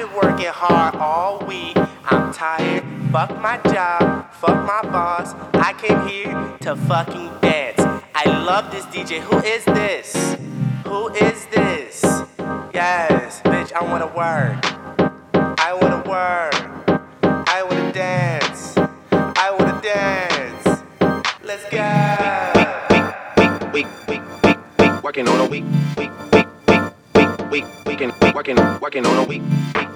been working hard all week. I'm tired. Fuck my job. Fuck my boss. I came here to fucking dance. I love this DJ. Who is this? Who is this? Yes, bitch, I wanna work. I wanna work. I wanna dance. I wanna dance. Let's go. week, week, week, week, working on a week, week, week, week, week, week, weekend, working, working on a week, week,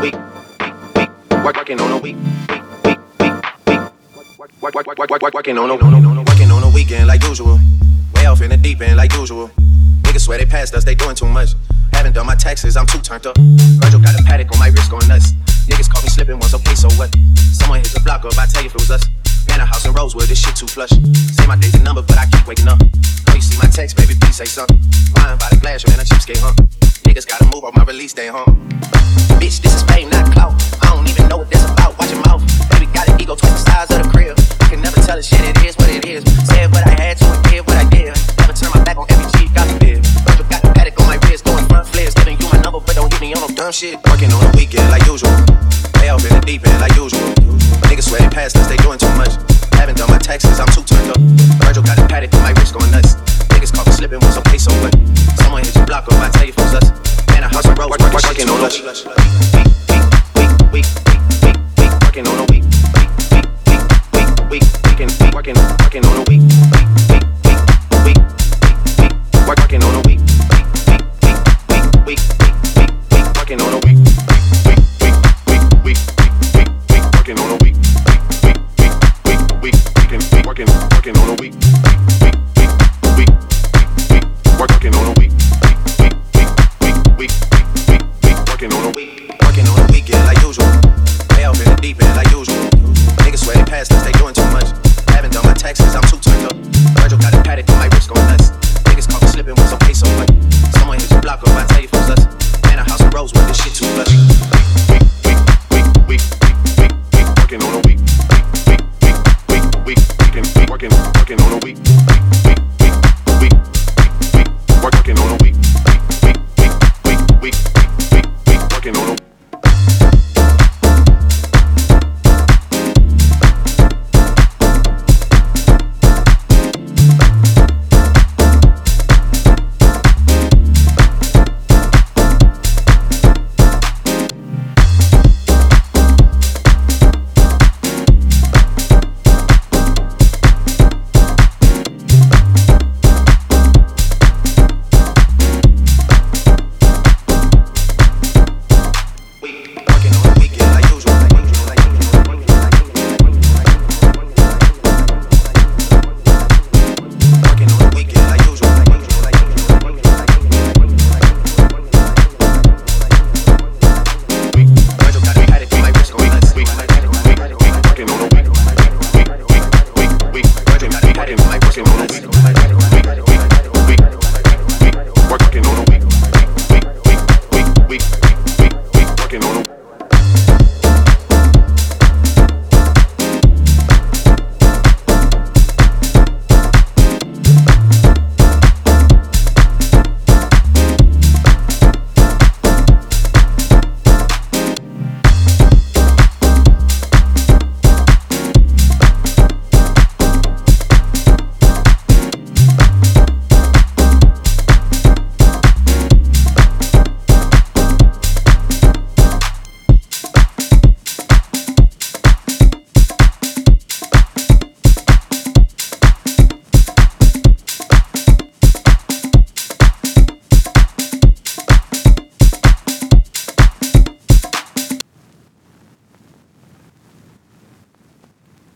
week, week, week, week, work, working on a week, week, week, week, week, work, work, work, work, work, work, working on a, working on a weekend like usual, way off in the deep end like usual. Niggas swear they passed us, they doing too much. Haven't done my taxes, I'm too turned up. Virgil got a paddock on my wrist going nuts. Niggas caught me slipping once, okay, so what? Someone hit the block up, I tell you if it was us. Man, a house in Rosewood, this shit too flush. Say my days a number, but I keep waking up. Know you see my text, baby, please say something. Flying by the glass, man, a cheapskate, huh? Niggas gotta move off my release day, huh? Bitch, this is fame, not clout. I don't even know what this about. Watch your mouth. Baby got an ego twice the size of the crib. I can never tell a shit, it is what it is. Said what I had to and did what I did. Never turn my back on every G, got me big. Virgil got the paddock on my wrist, going front flares. Giving you my number, but don't give me on no dumb shit. Working on the weekend like usual. Way off in the deep end like usual. My Niggas swear they passed us, they doing too much. Working on a week. Week, week, working on a week. Working on a week. Working on a